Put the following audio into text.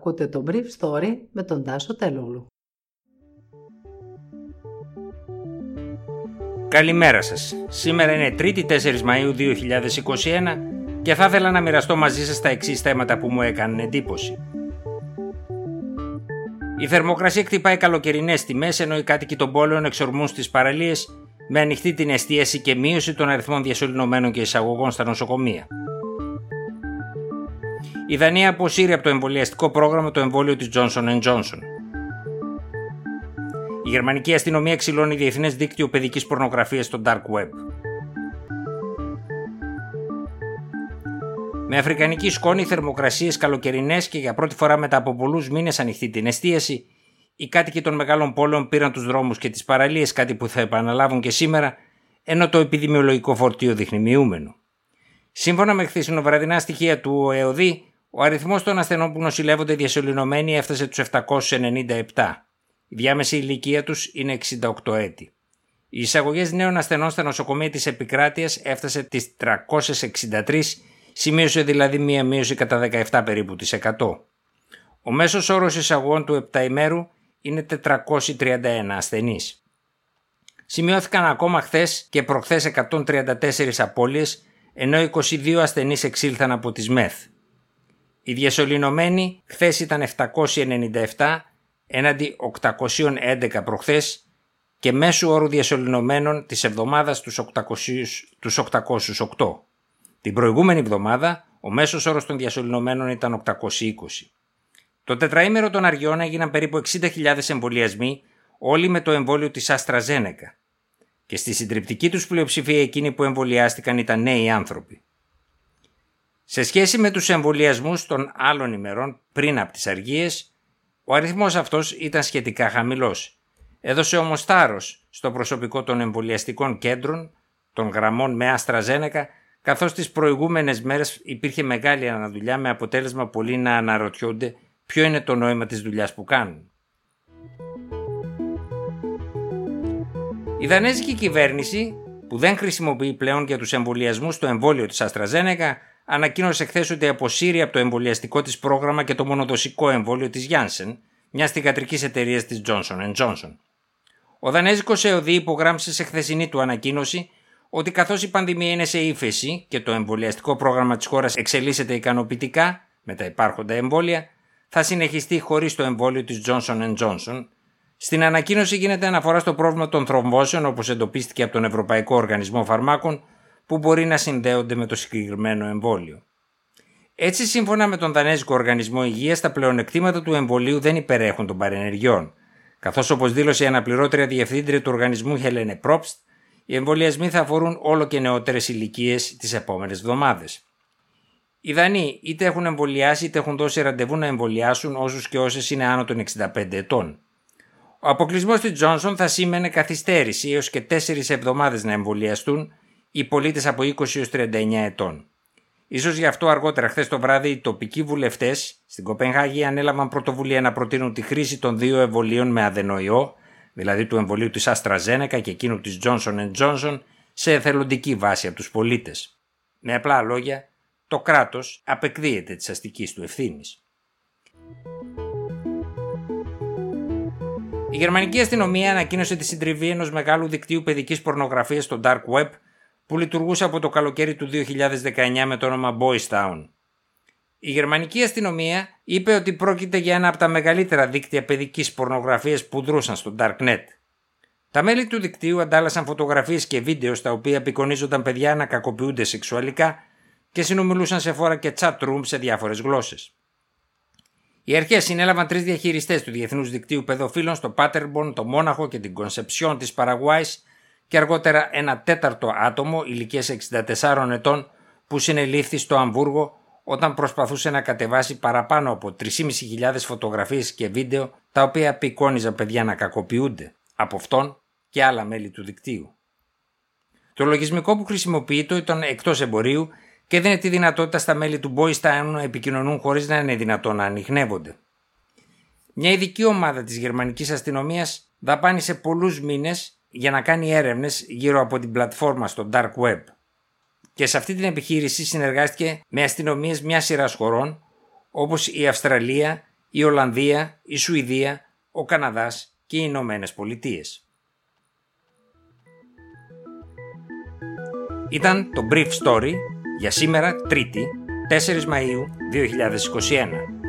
Ακούτε το Brief Story με τον Τάσο Τελούλου. Καλημέρα σας. Σήμερα είναι 3η 4 Μαΐου 2021 και θα ήθελα να μοιραστώ μαζί σας τα εξής θέματα που μου έκαναν εντύπωση. Η θερμοκρασία χτυπάει καλοκαιρινές τιμές ενώ οι κάτοικοι των πόλεων εξορμούν στις παραλίες με ανοιχτή την εστίαση και μείωση των αριθμών διασωληνωμένων και εισαγωγών στα νοσοκομεία. Η Δανία αποσύρει από το εμβολιαστικό πρόγραμμα το εμβόλιο της Johnson Johnson. Η γερμανική αστυνομία ξυλώνει διεθνές δίκτυο παιδικής πορνογραφίας στο Dark Web. Με αφρικανική σκόνη, θερμοκρασίες καλοκαιρινές και για πρώτη φορά μετά από πολλούς μήνες ανοιχτή την εστίαση, οι κάτοικοι των μεγάλων πόλεων πήραν τους δρόμους και τις παραλίες, κάτι που θα επαναλάβουν και σήμερα, ενώ το επιδημιολογικό φορτίο δείχνει μειούμενο. Σύμφωνα με χθεσινοβραδινά στοιχεία του ΕΟΔΗ, ο αριθμός των ασθενών που νοσηλεύονται διασωληνωμένοι έφτασε τους 797. Η διάμεση ηλικία τους είναι 68 έτη. Οι εισαγωγές νέων ασθενών στα νοσοκομεία της επικράτειας έφτασε τις 363, σημείωσε δηλαδή μία μείωση κατά 17 περίπου της 100. Ο μέσος όρος εισαγωγών του 7 ημέρου είναι 431 ασθενείς. Σημειώθηκαν ακόμα χθες και προχθές 134 απώλειες, ενώ 22 ασθενείς εξήλθαν από τις ΜΕΘ. Οι διασωληνωμένοι χθες ήταν 797 έναντι 811 προχθές και μέσου όρου διασωληνωμένων της εβδομάδας τους, 800, τους 808. Την προηγούμενη εβδομάδα ο μέσος όρος των διασωληνωμένων ήταν 820. Το τετραήμερο των αργιών έγιναν περίπου 60.000 εμβολιασμοί, όλοι με το εμβόλιο της Αστραζένεκα. Και στη συντριπτική τους πλειοψηφία εκείνοι που εμβολιάστηκαν ήταν νέοι άνθρωποι. Σε σχέση με τους εμβολιασμούς των άλλων ημερών πριν από τις αργίες, ο αριθμός αυτός ήταν σχετικά χαμηλός. Έδωσε όμως θάρρος στο προσωπικό των εμβολιαστικών κέντρων, των γραμμών με Αστραζένεκα, καθώς τις προηγούμενες μέρες υπήρχε μεγάλη αναδουλειά με αποτέλεσμα πολλοί να αναρωτιούνται ποιο είναι το νόημα της δουλειάς που κάνουν. Η δανέζικη κυβέρνηση, που δεν χρησιμοποιεί πλέον για τους εμβολιασμούς το εμβόλιο της Αστραζένεκα, ανακοίνωσε χθες ότι αποσύρει από το εμβολιαστικό της πρόγραμμα και το μονοδοσικό εμβόλιο της Janssen, μια θηγατρική εταιρεία της Johnson Johnson. Ο Δανέζικος ΕΟΔΗ υπογράμμισε σε χθεσινή του ανακοίνωση ότι καθώς η πανδημία είναι σε ύφεση και το εμβολιαστικό πρόγραμμα της χώρας εξελίσσεται ικανοποιητικά με τα υπάρχοντα εμβόλια, θα συνεχιστεί χωρίς το εμβόλιο της Johnson Johnson. Στην ανακοίνωση γίνεται αναφορά στο πρόβλημα των θρομβώσεων όπως εντοπίστηκε από τον Ευρωπαϊκό Οργανισμό Φαρμάκων που μπορεί να συνδέονται με το συγκεκριμένο εμβόλιο. Έτσι, σύμφωνα με τον Δανέζικο Οργανισμό Υγείας, τα πλεονεκτήματα του εμβολίου δεν υπερέχουν των παρενεργειών. Καθώς, όπως δήλωσε η αναπληρώτρια διευθύντρια του οργανισμού Χελένε Πρόπστ, οι εμβολιασμοί θα αφορούν όλο και νεότερες ηλικίες τις επόμενες εβδομάδες. Οι Δανείοι είτε έχουν εμβολιάσει είτε έχουν δώσει ραντεβού να εμβολιάσουν όσους και όσες είναι άνω των 65 ετών. Ο αποκλεισμός τη Johnson θα σήμαινε καθυστέρηση έως και 4 εβδομάδες να εμβολιαστούν οι πολίτες από 20 έως 39 ετών. Ίσως γι' αυτό αργότερα χθες το βράδυ οι τοπικοί βουλευτές στην Κοπενχάγη ανέλαβαν πρωτοβουλία να προτείνουν τη χρήση των δύο εμβολίων με αδενοϊό, δηλαδή του εμβολίου της AstraZeneca και εκείνου της Johnson Johnson, σε εθελοντική βάση από τους πολίτες. Με απλά λόγια, το κράτος απεκδίεται της αστικής του ευθύνης. Η γερμανική αστυνομία ανακοίνωσε τη συντριβή ενός μεγάλου δικτύου παιδικής πορνογραφίας στο Dark Web που λειτουργούσε από το καλοκαίρι του 2019 με το όνομα Boys Town. Η γερμανική αστυνομία είπε ότι πρόκειται για ένα από τα μεγαλύτερα δίκτυα παιδικής πορνογραφίας που δρούσαν στο Darknet. Τα μέλη του δικτύου αντάλλασαν φωτογραφίες και βίντεο στα οποία απεικονίζονταν παιδιά να κακοποιούνται σεξουαλικά και συνομιλούσαν σε φόρα και chat room σε διάφορες γλώσσες. Οι αρχές συνέλαβαν τρεις διαχειριστές του Διεθνούς Δικτύου Παιδοφίλων στο Πάτερμπον, το Μόναχο και την Κονσεψιόν της Παραγουάη και αργότερα ένα τέταρτο άτομο ηλικίας 64 ετών που συνελήφθη στο Αμβούργο όταν προσπαθούσε να κατεβάσει παραπάνω από 3.500 φωτογραφίες και βίντεο τα οποία απεικόνιζαν παιδιά να κακοποιούνται από αυτόν και άλλα μέλη του δικτύου. Το λογισμικό που χρησιμοποιείται ήταν εκτός εμπορίου και δίνει τη δυνατότητα στα μέλη του Boys να επικοινωνούν χωρίς να είναι δυνατόν να ανοιχνεύονται. Μια ειδική ομάδα της γερμανικής αστυνομίας δαπάνησε πολλούς μήνες για να κάνει έρευνες γύρω από την πλατφόρμα στο Dark Web. Και σε αυτή την επιχείρηση συνεργάστηκε με αστυνομίες μιας σειράς χωρών όπως η Αυστραλία, η Ολλανδία, η Σουηδία, ο Καναδάς και οι Ηνωμένε Πολιτείες. Ήταν το Brief Story για σήμερα Τρίτη 4 Μαΐου 2021.